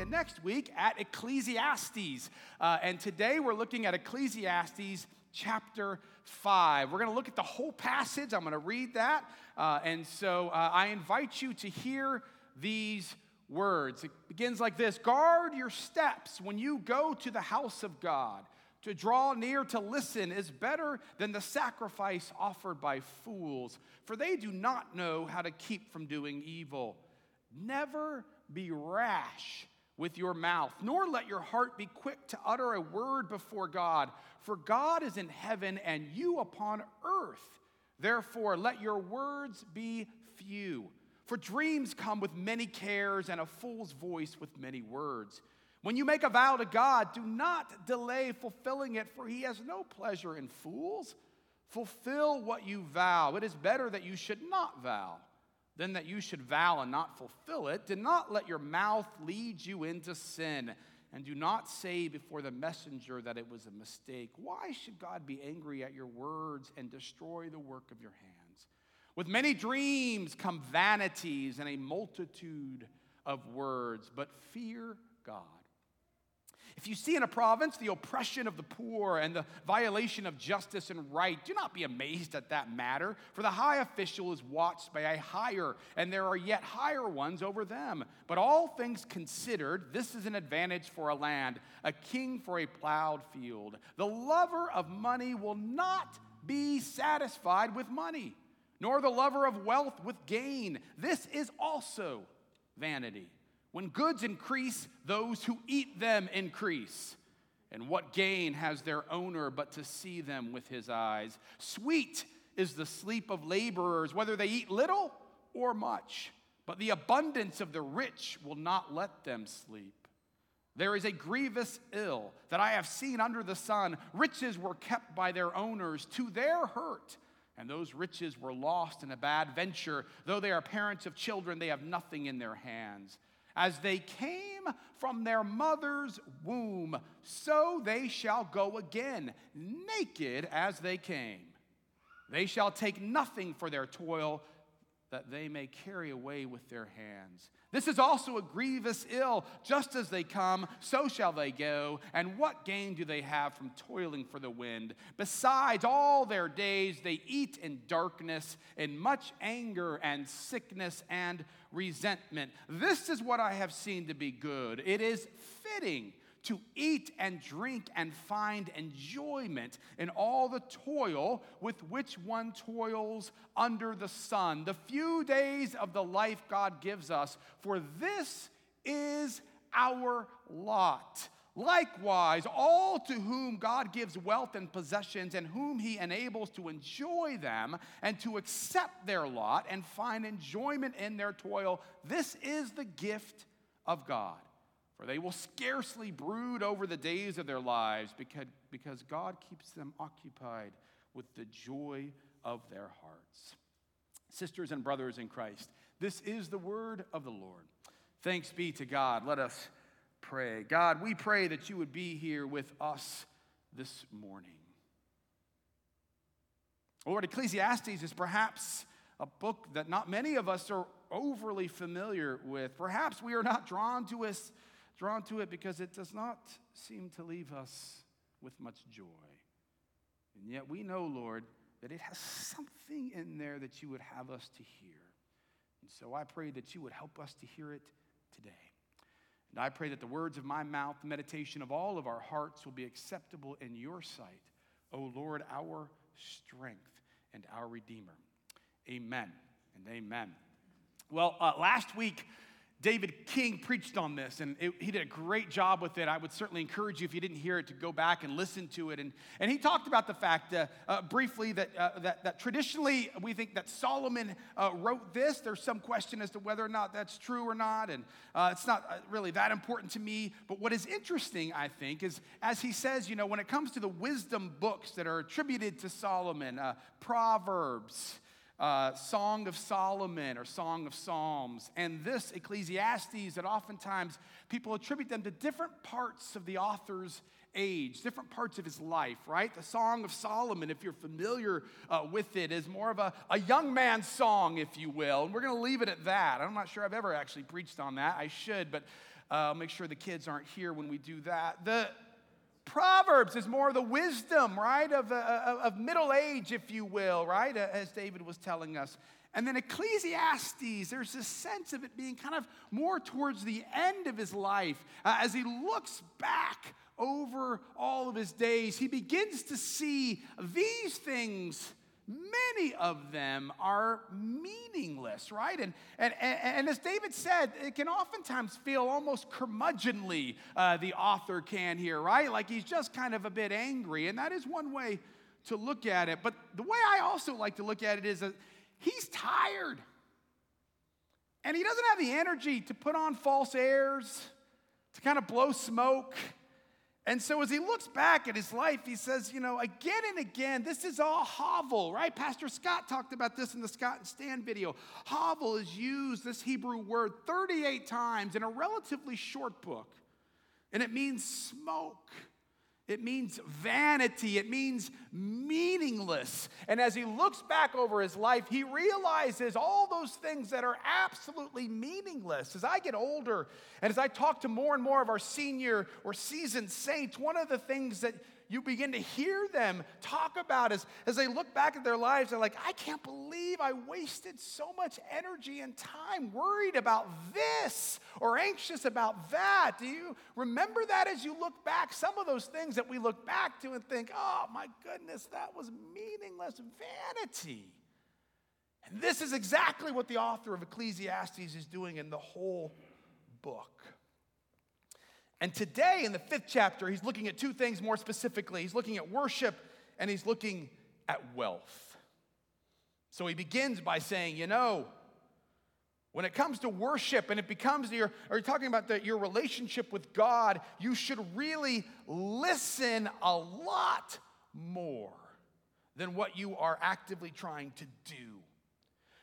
and next week at Ecclesiastes. Uh, and today we're looking at Ecclesiastes chapter 5. We're going to look at the whole passage. I'm going to read that. Uh, and so uh, I invite you to hear these words. It begins like this Guard your steps when you go to the house of God. To draw near to listen is better than the sacrifice offered by fools, for they do not know how to keep from doing evil. Never be rash with your mouth, nor let your heart be quick to utter a word before God, for God is in heaven and you upon earth. Therefore, let your words be few. For dreams come with many cares, and a fool's voice with many words. When you make a vow to God, do not delay fulfilling it, for he has no pleasure in fools. Fulfill what you vow. It is better that you should not vow than that you should vow and not fulfill it. Do not let your mouth lead you into sin, and do not say before the messenger that it was a mistake. Why should God be angry at your words and destroy the work of your hands? With many dreams come vanities and a multitude of words, but fear God. If you see in a province the oppression of the poor and the violation of justice and right, do not be amazed at that matter, for the high official is watched by a higher, and there are yet higher ones over them. But all things considered, this is an advantage for a land, a king for a plowed field. The lover of money will not be satisfied with money, nor the lover of wealth with gain. This is also vanity. When goods increase, those who eat them increase. And what gain has their owner but to see them with his eyes? Sweet is the sleep of laborers, whether they eat little or much. But the abundance of the rich will not let them sleep. There is a grievous ill that I have seen under the sun. Riches were kept by their owners to their hurt, and those riches were lost in a bad venture. Though they are parents of children, they have nothing in their hands. As they came from their mother's womb, so they shall go again, naked as they came. They shall take nothing for their toil that they may carry away with their hands. This is also a grievous ill. Just as they come, so shall they go. And what gain do they have from toiling for the wind? Besides, all their days they eat in darkness, in much anger and sickness and resentment. This is what I have seen to be good. It is fitting to eat and drink and find enjoyment in all the toil with which one toils under the sun, the few days of the life God gives us, for this is our lot. Likewise, all to whom God gives wealth and possessions and whom he enables to enjoy them and to accept their lot and find enjoyment in their toil, this is the gift of God for they will scarcely brood over the days of their lives because, because God keeps them occupied with the joy of their hearts. Sisters and brothers in Christ, this is the word of the Lord. Thanks be to God. Let us pray. God, we pray that you would be here with us this morning. Lord, Ecclesiastes is perhaps a book that not many of us are overly familiar with. Perhaps we are not drawn to us drawn to it because it does not seem to leave us with much joy. And yet we know, Lord, that it has something in there that you would have us to hear. And so I pray that you would help us to hear it today. And I pray that the words of my mouth, the meditation of all of our hearts will be acceptable in your sight, O Lord, our strength and our Redeemer. Amen and amen. Well, uh, last week, David King preached on this, and it, he did a great job with it. I would certainly encourage you, if you didn't hear it, to go back and listen to it. And, and he talked about the fact, uh, uh, briefly, that, uh, that, that, traditionally we think that Solomon uh, wrote this. There's some question as to whether or not that's true or not, and uh, it's not really that important to me. But what is interesting, I think, is as he says, you know, when it comes to the wisdom books that are attributed to Solomon, Proverbs, uh, Song of Solomon or Song of Songs, and this Ecclesiastes, that oftentimes people attribute them to different parts of the author's age, different parts of his life, right? The Song of Solomon, if you're familiar uh, with it, is more of a, a young man's song, if you will. And we're going to leave it at that. I'm not sure I've ever actually preached on that. I should, but Uh, make sure the kids aren't here when we do that. The Proverbs is more of the wisdom, right, of, uh, of middle age, if you will, right, uh, as David was telling us. And then Ecclesiastes, there's this sense of it being kind of more towards the end of his life. Uh, as he looks back over all of his days, he begins to see these things many of them are meaningless, right? And, and, and, as David said, it can oftentimes feel almost curmudgeonly, uh, the author can here, right? Like he's just kind of a bit angry. And that is one way to look at it. But the way I also like to look at it is that he's tired. And he doesn't have the energy to put on false airs, to kind of blow smoke. And so as he looks back at his life, he says, you know, again and again, this is all hevel, right? Pastor Scott talked about this in the Scott and Stan video. Hevel is used, this Hebrew word, 38 times in a relatively short book. And it means smoke. It means vanity. It means meaningless. And as he looks back over his life, he realizes all those things that are absolutely meaningless. As I get older and as I talk to more and more of our senior or seasoned saints, one of the things that you begin to hear them talk about as, as they look back at their lives. They're like, I can't believe I wasted so much energy and time worried about this or anxious about that. Do you remember that as you look back? Some of those things that we look back to and think, oh my goodness, that was meaningless vanity. And this is exactly what the author of Ecclesiastes is doing in the whole book. And today, in the fifth chapter, he's looking at two things more specifically. He's looking at worship and he's looking at wealth. So he begins by saying, you know, when it comes to worship and it becomes your, or you're talking about the, your relationship with God, you should really listen a lot more than what you are actively trying to do.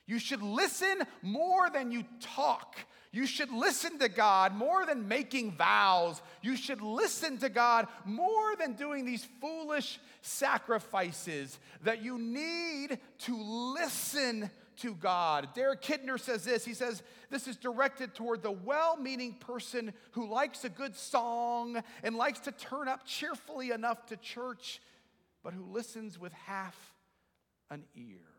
You should listen more than you talk. You should listen to God more than making vows. You should listen to God more than doing these foolish sacrifices. That you need to listen to God. Derek Kidner says this. He says, This is directed toward the well meaning person who likes a good song and likes to turn up cheerfully enough to church, but who listens with half an ear.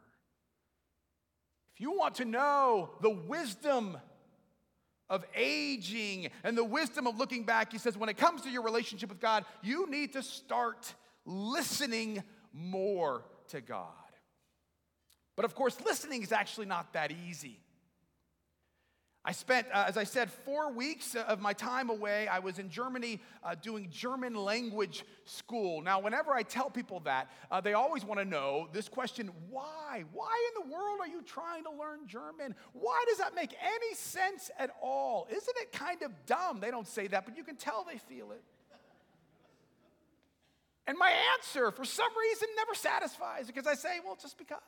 If you want to know the wisdom of aging and the wisdom of looking back, he says, when it comes to your relationship with God, you need to start listening more to God. But of course, listening is actually not that easy. I spent, uh, as I said, four weeks of my time away. I was in Germany uh, doing German language school. Now, whenever I tell people that, uh, they always want to know this question why? Why in the world are you trying to learn German? Why does that make any sense at all? Isn't it kind of dumb? They don't say that, but you can tell they feel it. And my answer, for some reason, never satisfies because I say, well, just because.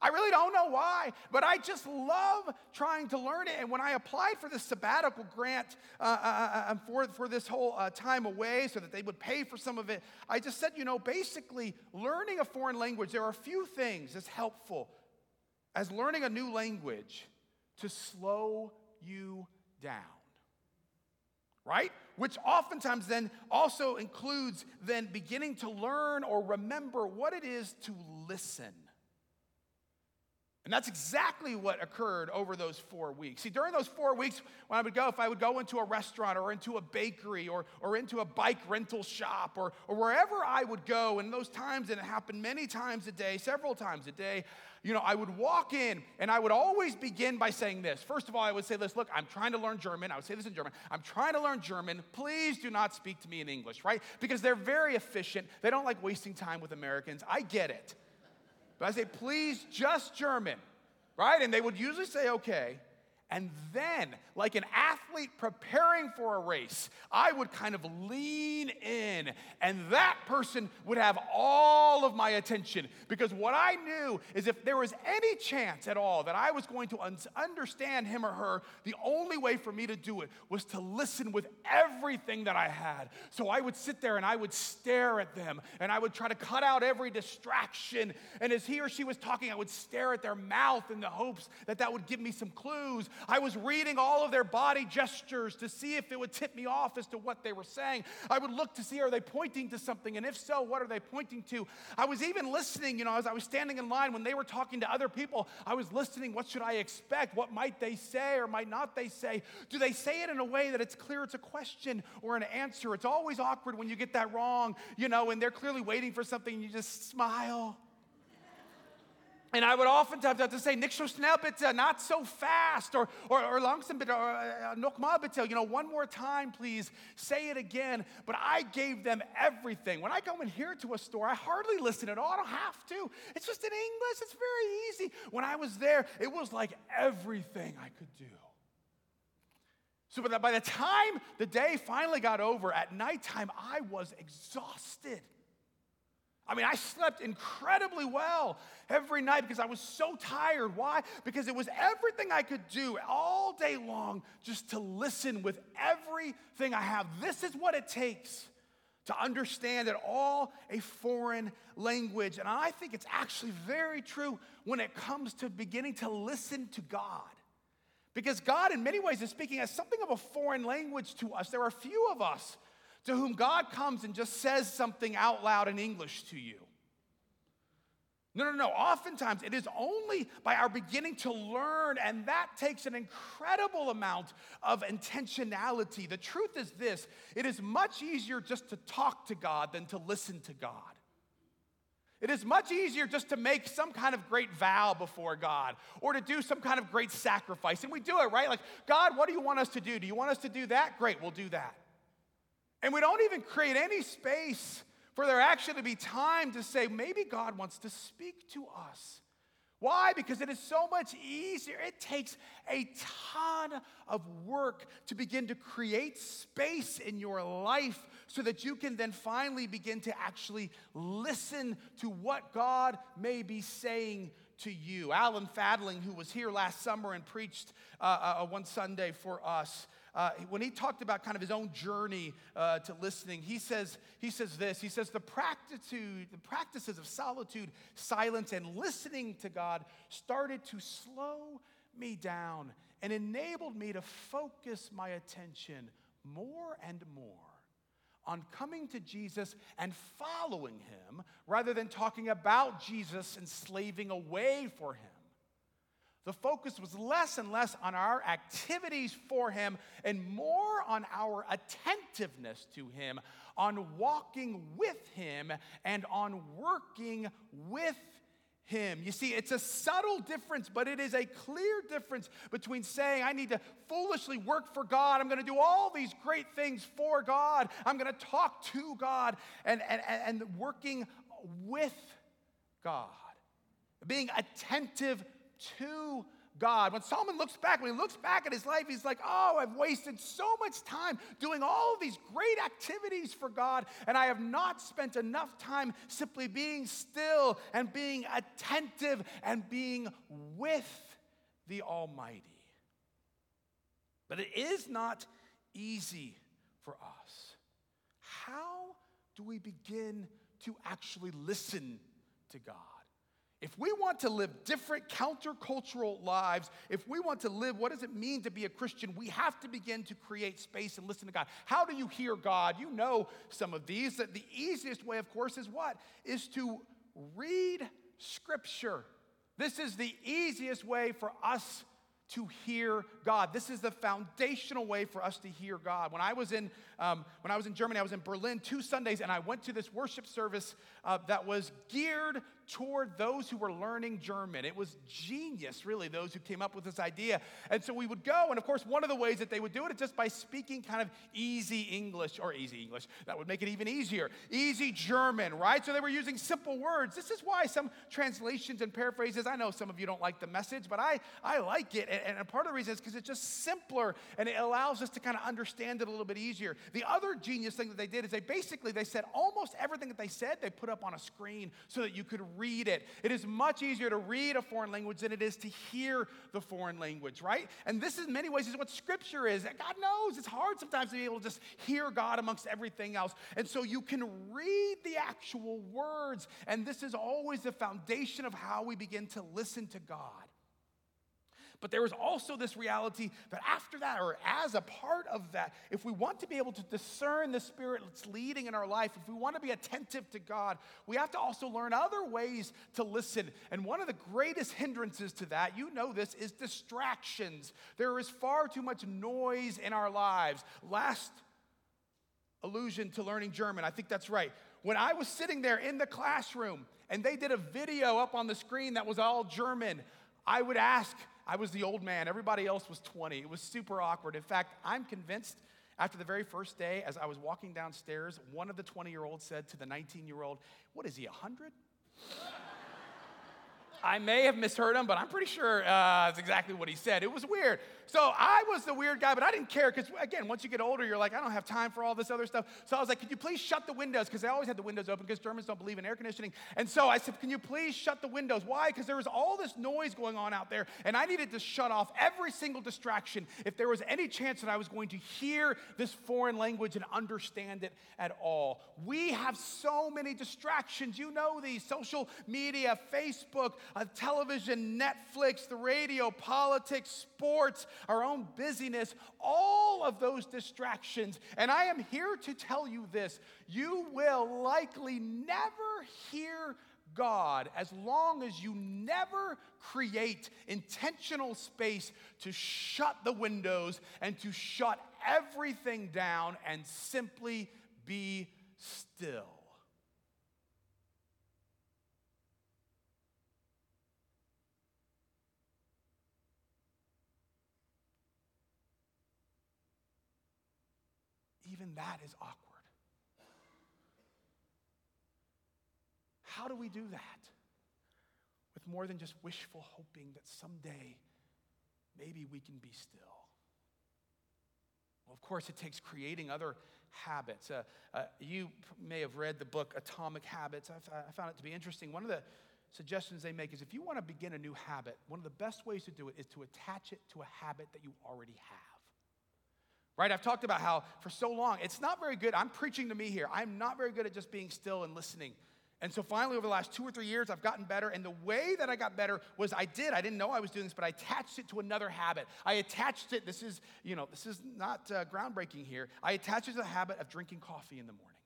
I really don't know why, but I just love trying to learn it. And when I applied for this sabbatical grant uh, uh, uh, uh for, for this whole uh, time away so that they would pay for some of it, I just said, you know, basically, learning a foreign language, there are a few things as helpful as learning a new language to slow you down. Right? Which oftentimes then also includes then beginning to learn or remember what it is to listen and that's exactly what occurred over those four weeks. See, during those four weeks, when I would go, if I would go into a restaurant or into a bakery or, or into a bike rental shop or, or wherever I would go, and those times, and it happened many times a day, several times a day, you know, I would walk in and I would always begin by saying this. First of all, I would say this look, I'm trying to learn German. I would say this in German. I'm trying to learn German. Please do not speak to me in English, right? Because they're very efficient. They don't like wasting time with Americans. I get it. But I say, please, just German, right? And they would usually say, okay. And then, like an athlete preparing for a race, I would kind of lean in, and that person would have all of my attention. Because what I knew is if there was any chance at all that I was going to un- understand him or her, the only way for me to do it was to listen with everything that I had. So I would sit there and I would stare at them, and I would try to cut out every distraction. And as he or she was talking, I would stare at their mouth in the hopes that that would give me some clues I was reading all of their body gestures to see if it would tip me off as to what they were saying. I would look to see are they pointing to something, and if so, what are they pointing to? I was even listening, you know, as I was standing in line when they were talking to other people, I was listening. What should I expect? What might they say or might not they say? Do they say it in a way that it's clear it's a question or an answer? It's always awkward when you get that wrong, you know, and they're clearly waiting for something and you just smile. And I would oftentimes have to say, so schnell bitte, uh, not so fast, or, or, or langsam uh, uh, uh bitte, you know, one more time, please, say it again. But I gave them everything. When I go in here to a store, I hardly listen at all. I don't have to. It's just in English, it's very easy. When I was there, it was like everything I could do. So by the time the day finally got over, at nighttime, I was exhausted. I mean, I slept incredibly well every night because I was so tired. Why? Because it was everything I could do all day long just to listen with everything I have. This is what it takes to understand at all a foreign language. And I think it's actually very true when it comes to beginning to listen to God. Because God, in many ways, is speaking as something of a foreign language to us. There are few of us to whom God comes and just says something out loud in English to you. No, no, no. Oftentimes it is only by our beginning to learn, and that takes an incredible amount of intentionality. The truth is this it is much easier just to talk to God than to listen to God. It is much easier just to make some kind of great vow before God or to do some kind of great sacrifice. And we do it, right? Like, God, what do you want us to do? Do you want us to do that? Great, we'll do that. And we don't even create any space for there actually to be time to say, maybe God wants to speak to us. Why? Because it is so much easier. It takes a ton of work to begin to create space in your life so that you can then finally begin to actually listen to what God may be saying to you. Alan Fadling, who was here last summer and preached uh, uh, one Sunday for us, uh, when he talked about kind of his own journey uh, to listening, he says, he says this. He says, the, practice, the practices of solitude, silence, and listening to God started to slow me down and enabled me to focus my attention more and more on coming to Jesus and following him rather than talking about Jesus and slaving away for him the focus was less and less on our activities for Him and more on our attentiveness to Him, on walking with Him, and on working with him. You see, it's a subtle difference, but it is a clear difference between saying, I need to foolishly work for God, I'm going to do all these great things for God, I'm going to talk to God, and, and, and working with God, being attentive to God. When Solomon looks back, when he looks back at his life, he's like, oh, I've wasted so much time doing all of these great activities for God, and I have not spent enough time simply being still and being attentive and being with the Almighty. But it is not easy for us. How do we begin to actually listen to God? If we want to live different countercultural lives, if we want to live what does it mean to be a Christian, we have to begin to create space and listen to God. How do you hear God? You know some of these. That the easiest way, of course, is what? Is to read scripture. This is the easiest way for us to hear God. This is the foundational way for us to hear God. When I was in um, when I was in Germany, I was in Berlin two Sundays, and I went to this worship service uh, that was geared toward those who were learning German. It was genius, really, those who came up with this idea. And so we would go, and of course, one of the ways that they would do it is just by speaking kind of easy English, or easy English. That would make it even easier. Easy German, right? So they were using simple words. This is why some translations and paraphrases, I know some of you don't like the message, but I, I like it. And, and part of the reason is because it's just simpler and it allows us to kind of understand it a little bit easier. The other genius thing that they did is they basically, they said almost everything that they said, they put up on a screen so that you could read it. It is much easier to read a foreign language than it is to hear the foreign language, right? And this, in many ways, is what Scripture is. God knows it's hard sometimes to be able to just hear God amongst everything else. And so you can read the actual words. And this is always the foundation of how we begin to listen to God. But there is also this reality that after that, or as a part of that, if we want to be able to discern the Spirit that's leading in our life, if we want to be attentive to God, we have to also learn other ways to listen. And one of the greatest hindrances to that, you know this, is distractions. There is far too much noise in our lives. Last allusion to learning German, I think that's right. When I was sitting there in the classroom and they did a video up on the screen that was all German, I would ask, I was the old man. Everybody else was 20. It was super awkward. In fact, I'm convinced after the very first day, as I was walking downstairs, one of the 20 year olds said to the 19 year old, What is he, 100? I may have misheard him, but I'm pretty sure uh, that's exactly what he said. It was weird. So I was the weird guy, but I didn't care because, again, once you get older, you're like, I don't have time for all this other stuff. So I was like, Could you please shut the windows? Because I always had the windows open because Germans don't believe in air conditioning. And so I said, Can you please shut the windows? Why? Because there was all this noise going on out there, and I needed to shut off every single distraction if there was any chance that I was going to hear this foreign language and understand it at all. We have so many distractions. You know these social media, Facebook, uh, television, Netflix, the radio, politics, sports, our own busyness, all of those distractions. And I am here to tell you this you will likely never hear God as long as you never create intentional space to shut the windows and to shut everything down and simply be still. Even that is awkward. How do we do that? With more than just wishful hoping that someday maybe we can be still. Well, of course, it takes creating other habits. Uh, uh, you may have read the book Atomic Habits. I found it to be interesting. One of the suggestions they make is if you want to begin a new habit, one of the best ways to do it is to attach it to a habit that you already have right? I've talked about how for so long, it's not very good. I'm preaching to me here. I'm not very good at just being still and listening. And so finally, over the last two or three years, I've gotten better. And the way that I got better was I did, I didn't know I was doing this, but I attached it to another habit. I attached it, this is, you know, this is not uh, groundbreaking here. I attached it to the habit of drinking coffee in the morning.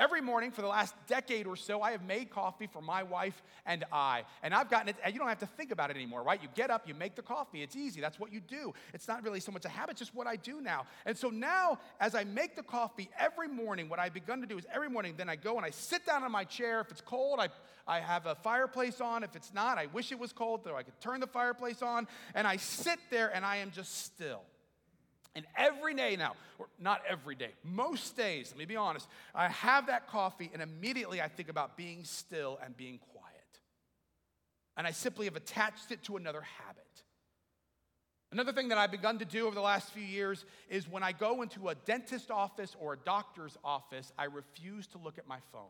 Every morning for the last decade or so, I have made coffee for my wife and I. And I've gotten it, and you don't have to think about it anymore, right? You get up, you make the coffee. It's easy. That's what you do. It's not really so much a habit, just what I do now. And so now, as I make the coffee every morning, what I've begun to do is every morning, then I go and I sit down in my chair. If it's cold, I, I have a fireplace on. If it's not, I wish it was cold so I could turn the fireplace on. And I sit there and I am just still. And every day now, or not every day, most days, let me be honest, I have that coffee and immediately I think about being still and being quiet. And I simply have attached it to another habit. Another thing that I've begun to do over the last few years is when I go into a dentist office or a doctor's office, I refuse to look at my phone.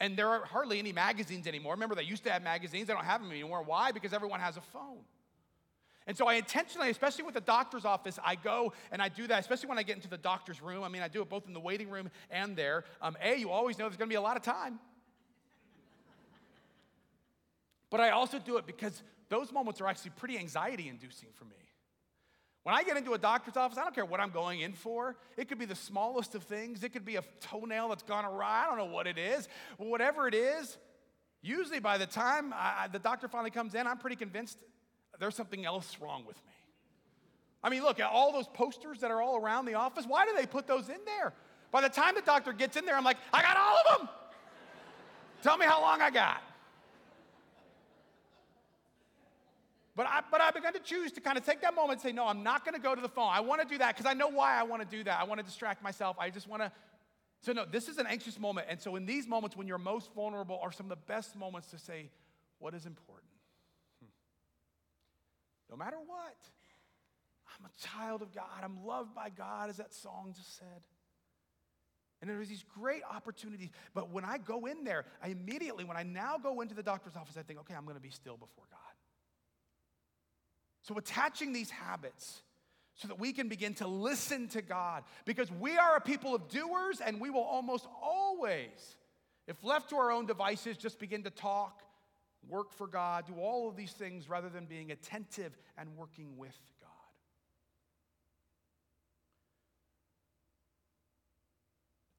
And there are hardly any magazines anymore. Remember, they used to have magazines, they don't have them anymore. Why? Because everyone has a phone. And so I intentionally, especially with the doctor's office, I go and I do that, especially when I get into the doctor's room. I mean, I do it both in the waiting room and there. Um, a, you always know there's gonna be a lot of time. But I also do it because those moments are actually pretty anxiety inducing for me. When I get into a doctor's office, I don't care what I'm going in for. It could be the smallest of things, it could be a toenail that's gone awry. I don't know what it is. Whatever it is, usually by the time I, the doctor finally comes in, I'm pretty convinced there's something else wrong with me. I mean, look, at all those posters that are all around the office, why do they put those in there? By the time the doctor gets in there, I'm like, I got all of them. Tell me how long I got. But I, but I began to choose to kind of take that moment and say, no, I'm not going to go to the phone. I want to do that because I know why I want to do that. I want to distract myself. I just want to. So, no, this is an anxious moment. And so, in these moments when you're most vulnerable are some of the best moments to say, what is important? No matter what. I'm a child of God. I'm loved by God, as that song just said. And there's these great opportunities. But when I go in there, I immediately, when I now go into the doctor's office, I think, okay, I'm going to be still before God. So attaching these habits so that we can begin to listen to God because we are a people of doers and we will almost always, if left to our own devices, just begin to talk work for God, do all of these things rather than being attentive and working with God.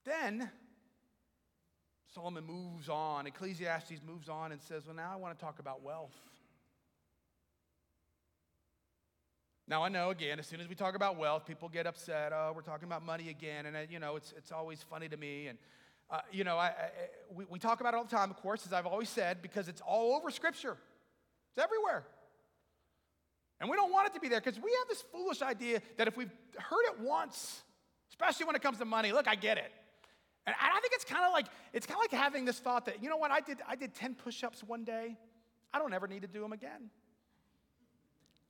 Then Solomon moves on, Ecclesiastes moves on and says, Well, now I want to talk about wealth. Now, I know, again, as soon as we talk about wealth, people get upset. Oh, we're talking about money again. And, uh, you know, it's, it's always funny to me. And, uh, you know, I, I, we, we talk about it all the time, of course, as I've always said, because it's all over Scripture, it's everywhere. And we don't want it to be there because we have this foolish idea that if we've heard it once, especially when it comes to money, look, I get it. And I think it's kind of like it's kind of like having this thought that you know what I did I did 10 push-ups one day. I don't ever need to do them again.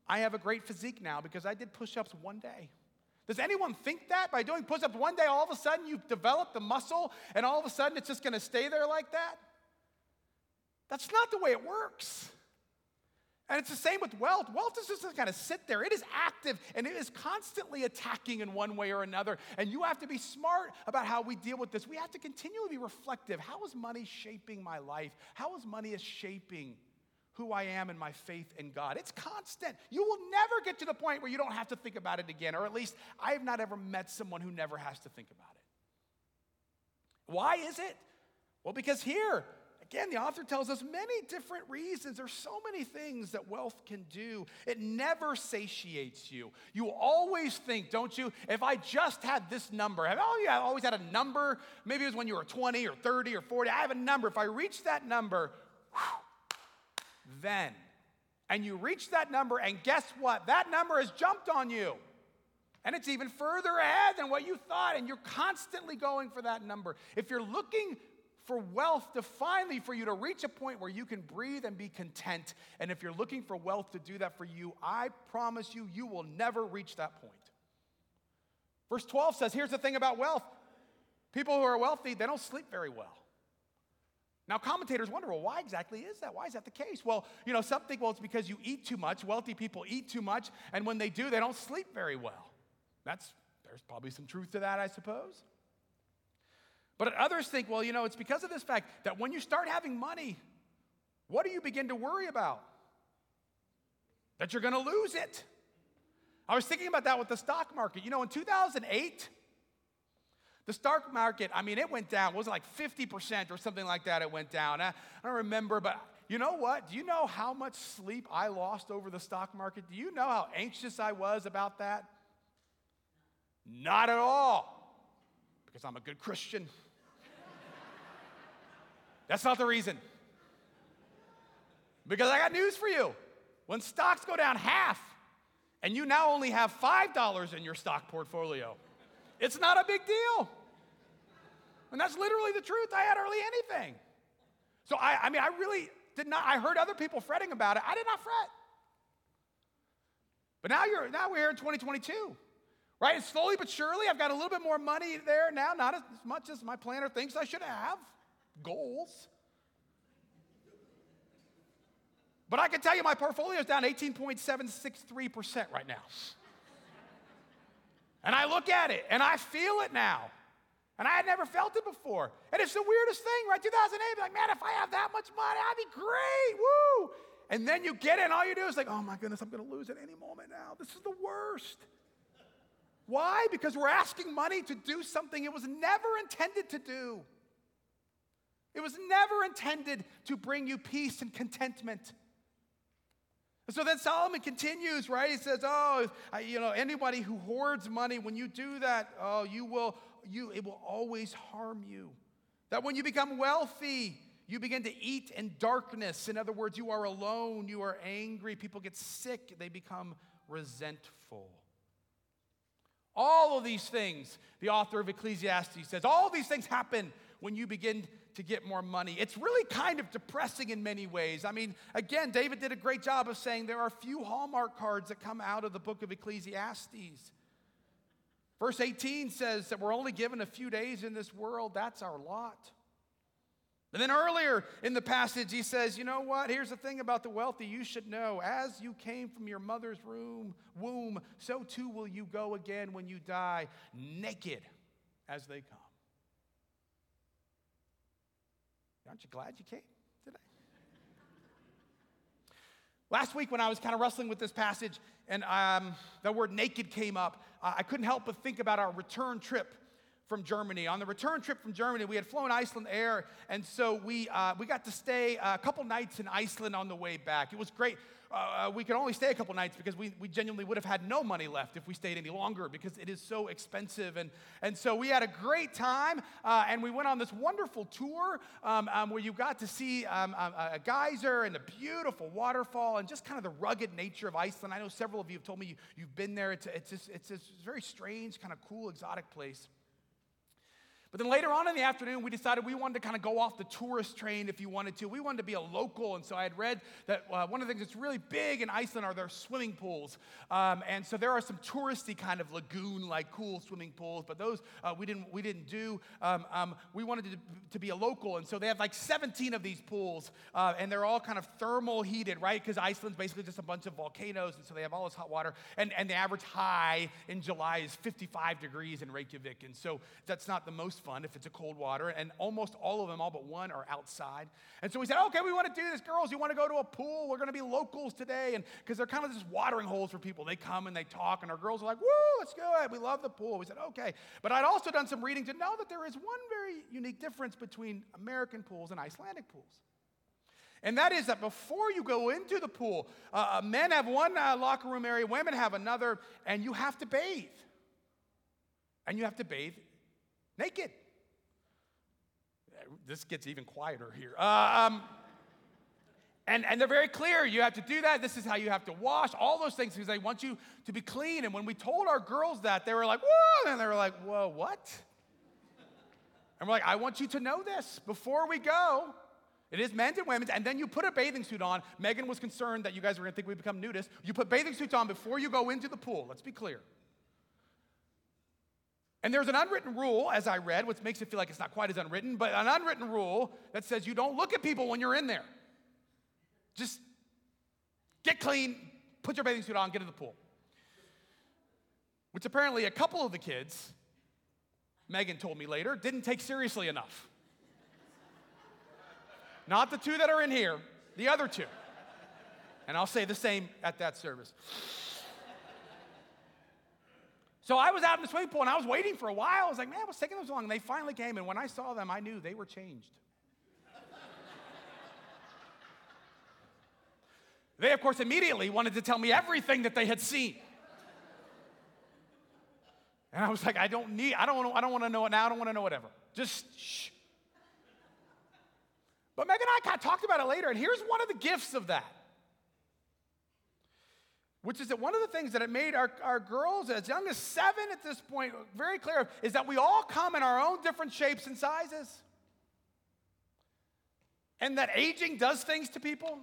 I have a great physique now because I did push-ups one day. Does anyone think that by doing push ups one day, all of a sudden you've developed the muscle and all of a sudden it's just gonna stay there like that? That's not the way it works. And it's the same with wealth. Wealth is just to kind of sit there. It is active and it is constantly attacking in one way or another. And you have to be smart about how we deal with this. We have to continually be reflective. How is money shaping my life? How is money shaping who I am and my faith in God. It's constant. You will never get to the point where you don't have to think about it again, or at least I have not ever met someone who never has to think about it. Why is it? Well, because here, again, the author tells us many different reasons. There's so many things that wealth can do. It never satiates you. You always think, don't you, if I just had this number, have oh, yeah, always had a number? Maybe it was when you were 20 or 30 or 40. I have a number. If I reach that number, whew, then. And you reach that number, and guess what? That number has jumped on you. And it's even further ahead than what you thought, and you're constantly going for that number. If you're looking for wealth to finally for you to reach a point where you can breathe and be content, and if you're looking for wealth to do that for you, I promise you, you will never reach that point. Verse 12 says, here's the thing about wealth people who are wealthy, they don't sleep very well. Now, commentators wonder, well, why exactly is that? Why is that the case? Well, you know, some think, well, it's because you eat too much. Wealthy people eat too much, and when they do, they don't sleep very well. That's, there's probably some truth to that, I suppose. But others think, well, you know, it's because of this fact that when you start having money, what do you begin to worry about? That you're going to lose it. I was thinking about that with the stock market. You know, in 2008, the stock market, I mean, it went down. Was it like 50% or something like that? It went down. I, I don't remember, but you know what? Do you know how much sleep I lost over the stock market? Do you know how anxious I was about that? Not at all, because I'm a good Christian. That's not the reason. Because I got news for you. When stocks go down half, and you now only have $5 in your stock portfolio, it's not a big deal. And that's literally the truth. I had hardly anything. So I, I mean, I really did not, I heard other people fretting about it. I did not fret. But now you're now we're here in 2022. Right? And slowly but surely, I've got a little bit more money there now, not as much as my planner thinks I should have. Goals. But I can tell you my portfolio is down 18.763% right now. And I look at it and I feel it now. And I had never felt it before. And it's the weirdest thing, right? 2008, like, man, if I have that much money, I'd be great. Woo! And then you get it, and all you do is like, oh my goodness, I'm gonna lose it any moment now. This is the worst. Why? Because we're asking money to do something it was never intended to do. It was never intended to bring you peace and contentment. So then Solomon continues, right? He says, "Oh, you know, anybody who hoards money, when you do that, oh, you will, you, it will always harm you. That when you become wealthy, you begin to eat in darkness. In other words, you are alone, you are angry, people get sick, they become resentful. All of these things, the author of Ecclesiastes says, all these things happen when you begin to get more money. It's really kind of depressing in many ways. I mean, again, David did a great job of saying there are few Hallmark cards that come out of the book of Ecclesiastes. Verse 18 says that we're only given a few days in this world, that's our lot. And then earlier in the passage, he says, You know what? Here's the thing about the wealthy you should know. As you came from your mother's room, womb, so too will you go again when you die, naked as they come. Aren't you glad you came today? Last week, when I was kind of wrestling with this passage and um, word naked came up, I couldn't help but think about our return trip from Germany. On the return trip from Germany, we had flown Iceland Air, and so we, uh, we got to stay a couple nights in Iceland on the way back. It was great. Uh, uh, we could only stay a couple nights because we, we genuinely would have had no money left if we stayed any longer because it is so expensive. And, and so we had a great time, uh, and we went on this wonderful tour um, um, where you got to see um, a, geyser and a beautiful waterfall and just kind of the rugged nature of Iceland. I know several of you have told me you, have been there. It's, it's, just, it's a very strange, kind of cool, exotic place. But then later on in the afternoon, we decided we wanted to kind of go off the tourist train if you wanted to. We wanted to be a local. And so I had read that uh, one of the things that's really big in Iceland are their swimming pools. Um, and so there are some touristy kind of lagoon like cool swimming pools, but those uh, we, didn't, we didn't do. Um, um, we wanted to, to, be a local. And so they have like 17 of these pools, uh, and they're all kind of thermal heated, right? Because Iceland's basically just a bunch of volcanoes. And so they have all this hot water. And, and the average high in July is 55 degrees in Reykjavik. And so that's not the most fun if it's a cold water. And almost all of them, all but one, are outside. And so we said, okay, we want to do this. Girls, you want to go to a pool? We're going to be locals today. And because they're kind of just watering holes for people. They come and they talk, and our girls are like, woo, let's go. We love the pool. We said, okay. But I'd also done some reading to know that there is one very unique difference between American pools and Icelandic pools. And that is that before you go into the pool, uh, uh men have one uh, locker room area, women have another, and you have to bathe. And you have to bathe naked this gets even quieter here. Uh, um, and, and they're very clear. You have to do that. This is how you have to wash, all those things because they want you to be clean. And when we told our girls that, they were like, whoa. And they were like, whoa, what? And we're like, I want you to know this before we go. It is men's and women's. And then you put a bathing suit on. Megan was concerned that you guys were going to think we become nudists. You put bathing suits on before you go into the pool. Let's be clear. And there's an unwritten rule, as I read, which makes it feel like it's not quite as unwritten, but an unwritten rule that says you don't look at people when you're in there. Just get clean, put your bathing suit on, get in the pool. Which apparently a couple of the kids, Megan told me later, didn't take seriously enough. Not the two that are in here, the other two. And I'll say the same at that service. So I was out in the swimming pool and I was waiting for a while. I was like, man, what's taking this long? And they finally came. And when I saw them, I knew they were changed. they, of course, immediately wanted to tell me everything that they had seen. And I was like, I don't need, I don't, want to, I don't want to know it now. I don't want to know whatever. Just shh. But Megan and I kind of talked about it later, and here's one of the gifts of that which is that one of the things that it made our, our girls, as young as seven at this point, very clear is that we all come in our own different shapes and sizes. And that aging does things to people.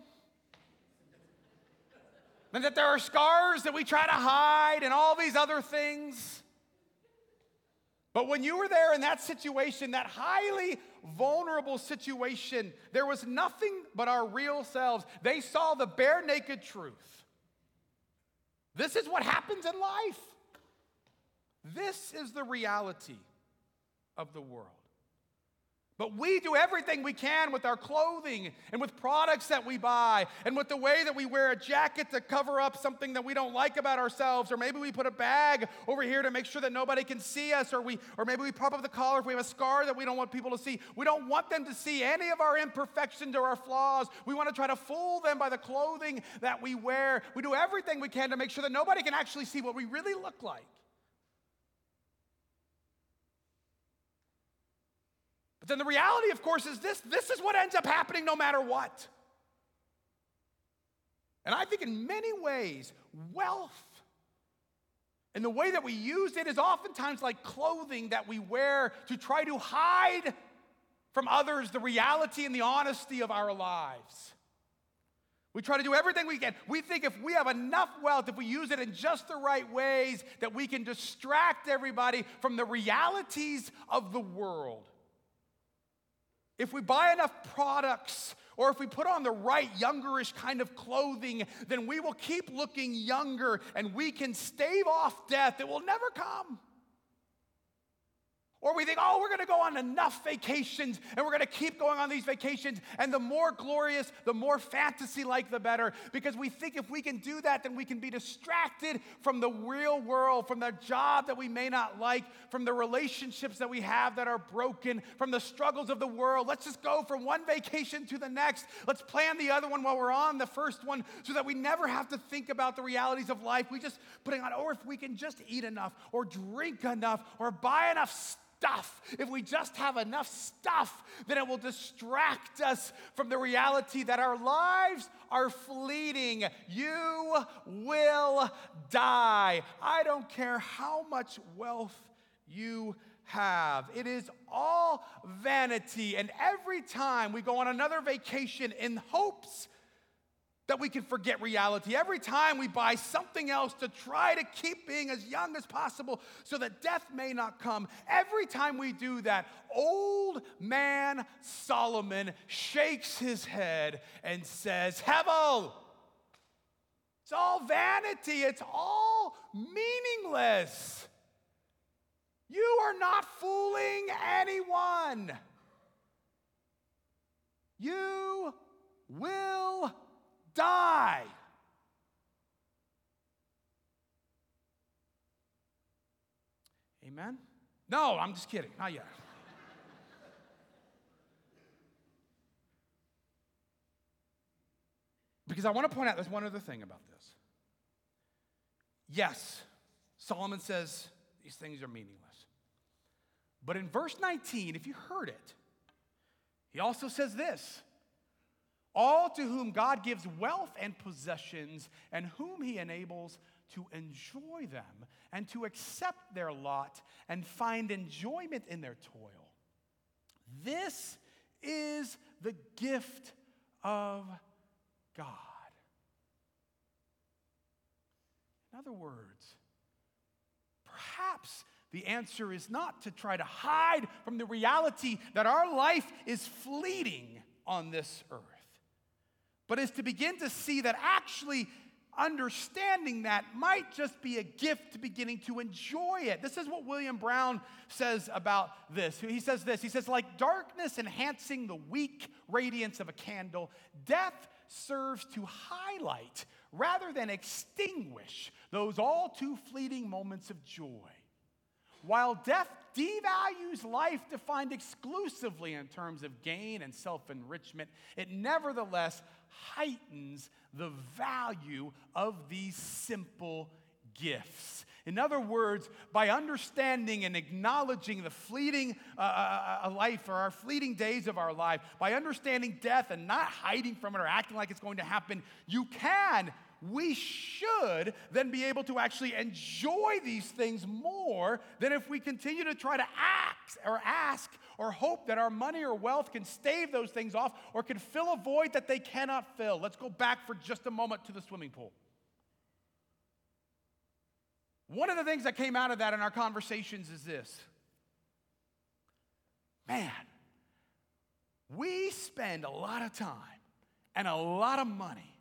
And that there are scars that we try to hide and all these other things. But when you were there in that situation, that highly vulnerable situation, there was nothing but our real selves. They saw the bare naked truth. This is what happens in life. This is the reality of the world. But we do everything we can with our clothing and with products that we buy and with the way that we wear a jacket to cover up something that we don't like about ourselves or maybe we put a bag over here to make sure that nobody can see us or we or maybe we prop up the collar if we have a scar that we don't want people to see. We don't want them to see any of our imperfections or our flaws. We want to try to fool them by the clothing that we wear. We do everything we can to make sure that nobody can actually see what we really look like. But then the reality, of course, is this this is what ends up happening no matter what. And I think in many ways, wealth and the way that we use it is oftentimes like clothing that we wear to try to hide from others the reality and the honesty of our lives. We try to do everything we can. We think if we have enough wealth, if we use it in just the right ways, that we can distract everybody from the realities of the world. If we buy enough products or if we put on the right youngerish kind of clothing, then we will keep looking younger and we can stave off death. It will never come. Or we think, oh, we're gonna go on enough vacations and we're gonna keep going on these vacations. And the more glorious, the more fantasy like, the better. Because we think if we can do that, then we can be distracted from the real world, from the job that we may not like, from the relationships that we have that are broken, from the struggles of the world. Let's just go from one vacation to the next. Let's plan the other one while we're on the first one so that we never have to think about the realities of life. We just putting on, or if we can just eat enough, or drink enough, or buy enough stuff stuff, if we just have enough stuff, then it will distract us from the reality that our lives are fleeting. You will die. I don't care how much wealth you have. It is all vanity. And every time we go on another vacation in hopes that we can forget reality. Every time we buy something else to try to keep being as young as possible so that death may not come, every time we do that, old man Solomon shakes his head and says, Hevel, it's all vanity, it's all meaningless. You are not fooling anyone. You will die. Amen? No, I'm just kidding. Not yet. because I want to point out there's one other thing about this. Yes, Solomon says these things are meaningless. But in verse 19, if you heard it, he also says this all to whom God gives wealth and possessions, and whom he enables to enjoy them and to accept their lot and find enjoyment in their toil. This is the gift of God. In other words, perhaps the answer is not to try to hide from the reality that our life is fleeting on this earth but is to begin to see that actually understanding that might just be a gift to beginning to enjoy it. This is what William Brown says about this. He says this He says, like darkness enhancing the weak radiance of a candle, death serves to highlight rather than extinguish those all too fleeting moments of joy. While death devalues life defined exclusively in terms of gain and self enrichment, it nevertheless heightens the value of these simple gifts. In other words, by understanding and acknowledging the fleeting uh, uh, uh, life or our fleeting days of our life, by understanding death and not hiding from it or acting like it's going to happen, you can we should then be able to actually enjoy these things more than if we continue to try to act or ask or hope that our money or wealth can stave those things off or can fill a void that they cannot fill. Let's go back for just a moment to the swimming pool. One of the things that came out of that in our conversations is this man, we spend a lot of time and a lot of money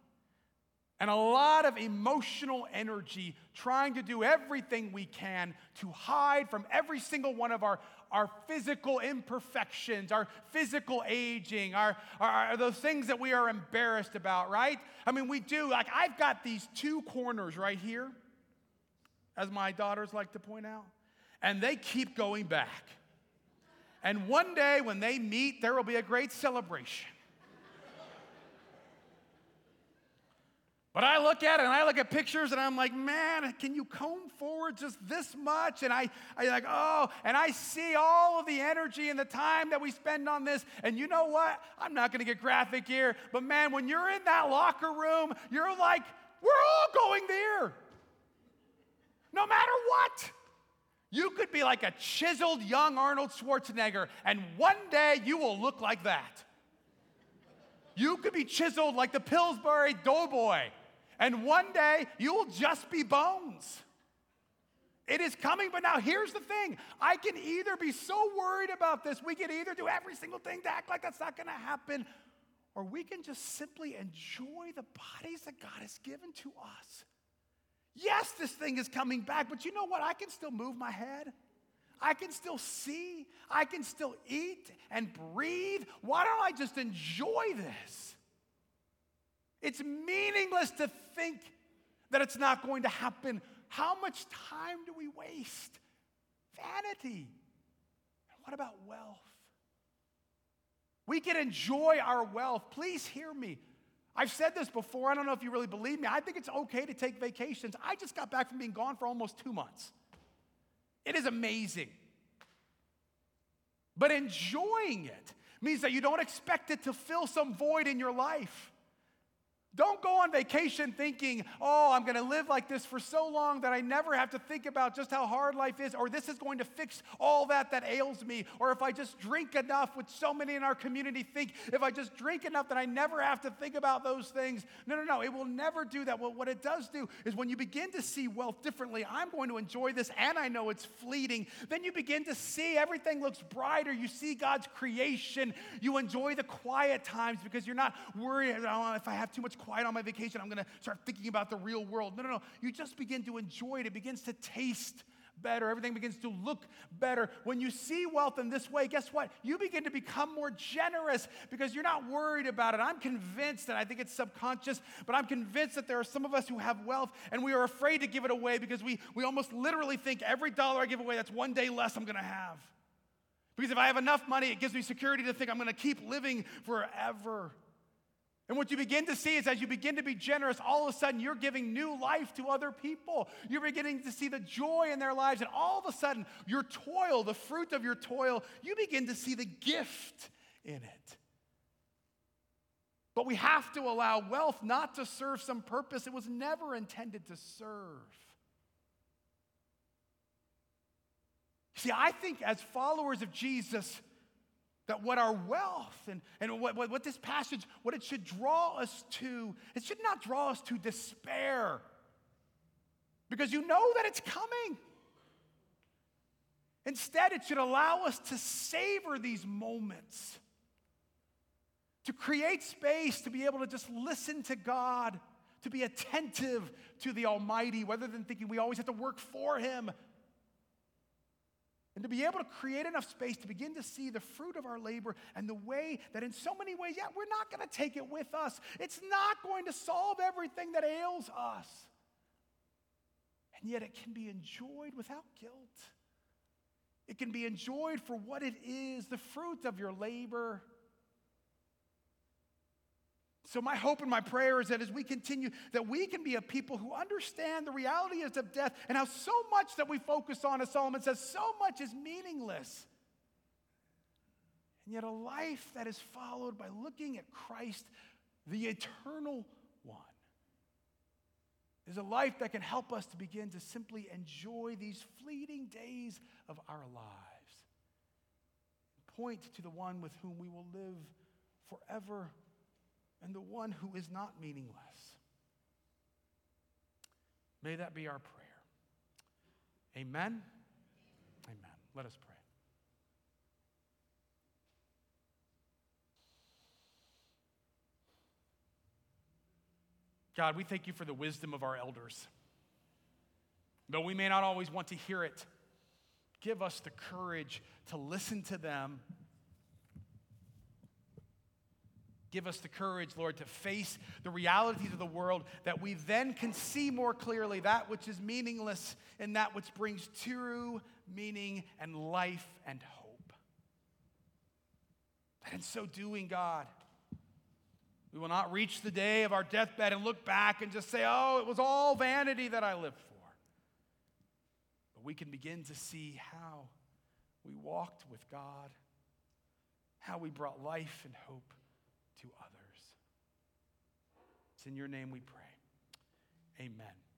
and a lot of emotional energy trying to do everything we can to hide from every single one of our, our physical imperfections, our physical aging, our, our, those things that we are embarrassed about, right? I mean, we do. Like, I've got these two corners right here, as my daughters like to point out, and they keep going back. And one day when they meet, there will be a great celebration. But I look at it and I look at pictures and I'm like, man, can you comb forward just this much? And I, I like, oh, and I see all of the energy and the time that we spend on this. And you know what? I'm not gonna get graphic here, but man, when you're in that locker room, you're like, we're all going there. No matter what. You could be like a chiseled young Arnold Schwarzenegger, and one day you will look like that. You could be chiseled like the Pillsbury Doughboy and one day you'll just be bones. It is coming, but now here's the thing. I can either be so worried about this, we can either do every single thing to act like that's not gonna happen, or we can just simply enjoy the bodies that God has given to us. Yes, this thing is coming back, but you know what? I can still move my head. I can still see, I can still eat and breathe. Why don't I just enjoy this? It's meaningless to think that it's not going to happen. How much time do we waste? Vanity. And what about wealth? We can enjoy our wealth. Please hear me. I've said this before. I don't know if you really believe me. I think it's okay to take vacations. I just got back from being gone for almost two months. It is amazing. But enjoying it means that you don't expect it to fill some void in your life. Don't go on vacation thinking, oh, I'm going to live like this for so long that I never have to think about just how hard life is, or this is going to fix all that that ails me, or if I just drink enough, which so many in our community think, if I just drink enough, that I never have to think about those things. No, no, no, it will never do that. Well, what it does do is when you begin to see wealth differently, I'm going to enjoy this, and I know it's fleeting, then you begin to see everything looks brighter. You see God's creation. You enjoy the quiet times because you're not worried, oh, if I have too much quiet on my vacation, I'm going to start thinking about the real world. No, no, no. You just begin to enjoy it. It begins to taste better. Everything begins to look better. When you see wealth in this way, guess what? You begin to become more generous because you're not worried about it. I'm convinced, and I think it's subconscious, but I'm convinced that there are some of us who have wealth and we are afraid to give it away because we, we almost literally think every dollar I give away, that's one day less I'm going to have. Because if I have enough money, it gives me security to think I'm going to keep living forever. And what you begin to see is as you begin to be generous, all of a sudden you're giving new life to other people. You're beginning to see the joy in their lives. And all of a sudden, your toil, the fruit of your toil, you begin to see the gift in it. But we have to allow wealth not to serve some purpose it was never intended to serve. See, I think as followers of Jesus, that what our wealth and, and what, what, what this passage, what it should draw us to, it should not draw us to despair. Because you know that it's coming. Instead, it should allow us to savor these moments, to create space to be able to just listen to God, to be attentive to the Almighty, rather than thinking we always have to work for Him. And to be able to create enough space to begin to see the fruit of our labor and the way that, in so many ways, yeah, we're not going to take it with us. It's not going to solve everything that ails us. And yet, it can be enjoyed without guilt. It can be enjoyed for what it is the fruit of your labor. So, my hope and my prayer is that as we continue, that we can be a people who understand the reality is of death and how so much that we focus on, as Solomon says, so much is meaningless. And yet, a life that is followed by looking at Christ, the eternal one, is a life that can help us to begin to simply enjoy these fleeting days of our lives. Point to the one with whom we will live forever and the one who is not meaningless. May that be our prayer. Amen. Amen. Let us pray. God, we thank you for the wisdom of our elders. Though we may not always want to hear it, give us the courage to listen to them Give us the courage, Lord, to face the realities of the world that we then can see more clearly that which is meaningless and that which brings true meaning and life and hope. And in so doing, God, we will not reach the day of our deathbed and look back and just say, oh, it was all vanity that I lived for. But we can begin to see how we walked with God, how we brought life and hope to others. It's in your name we pray. Amen.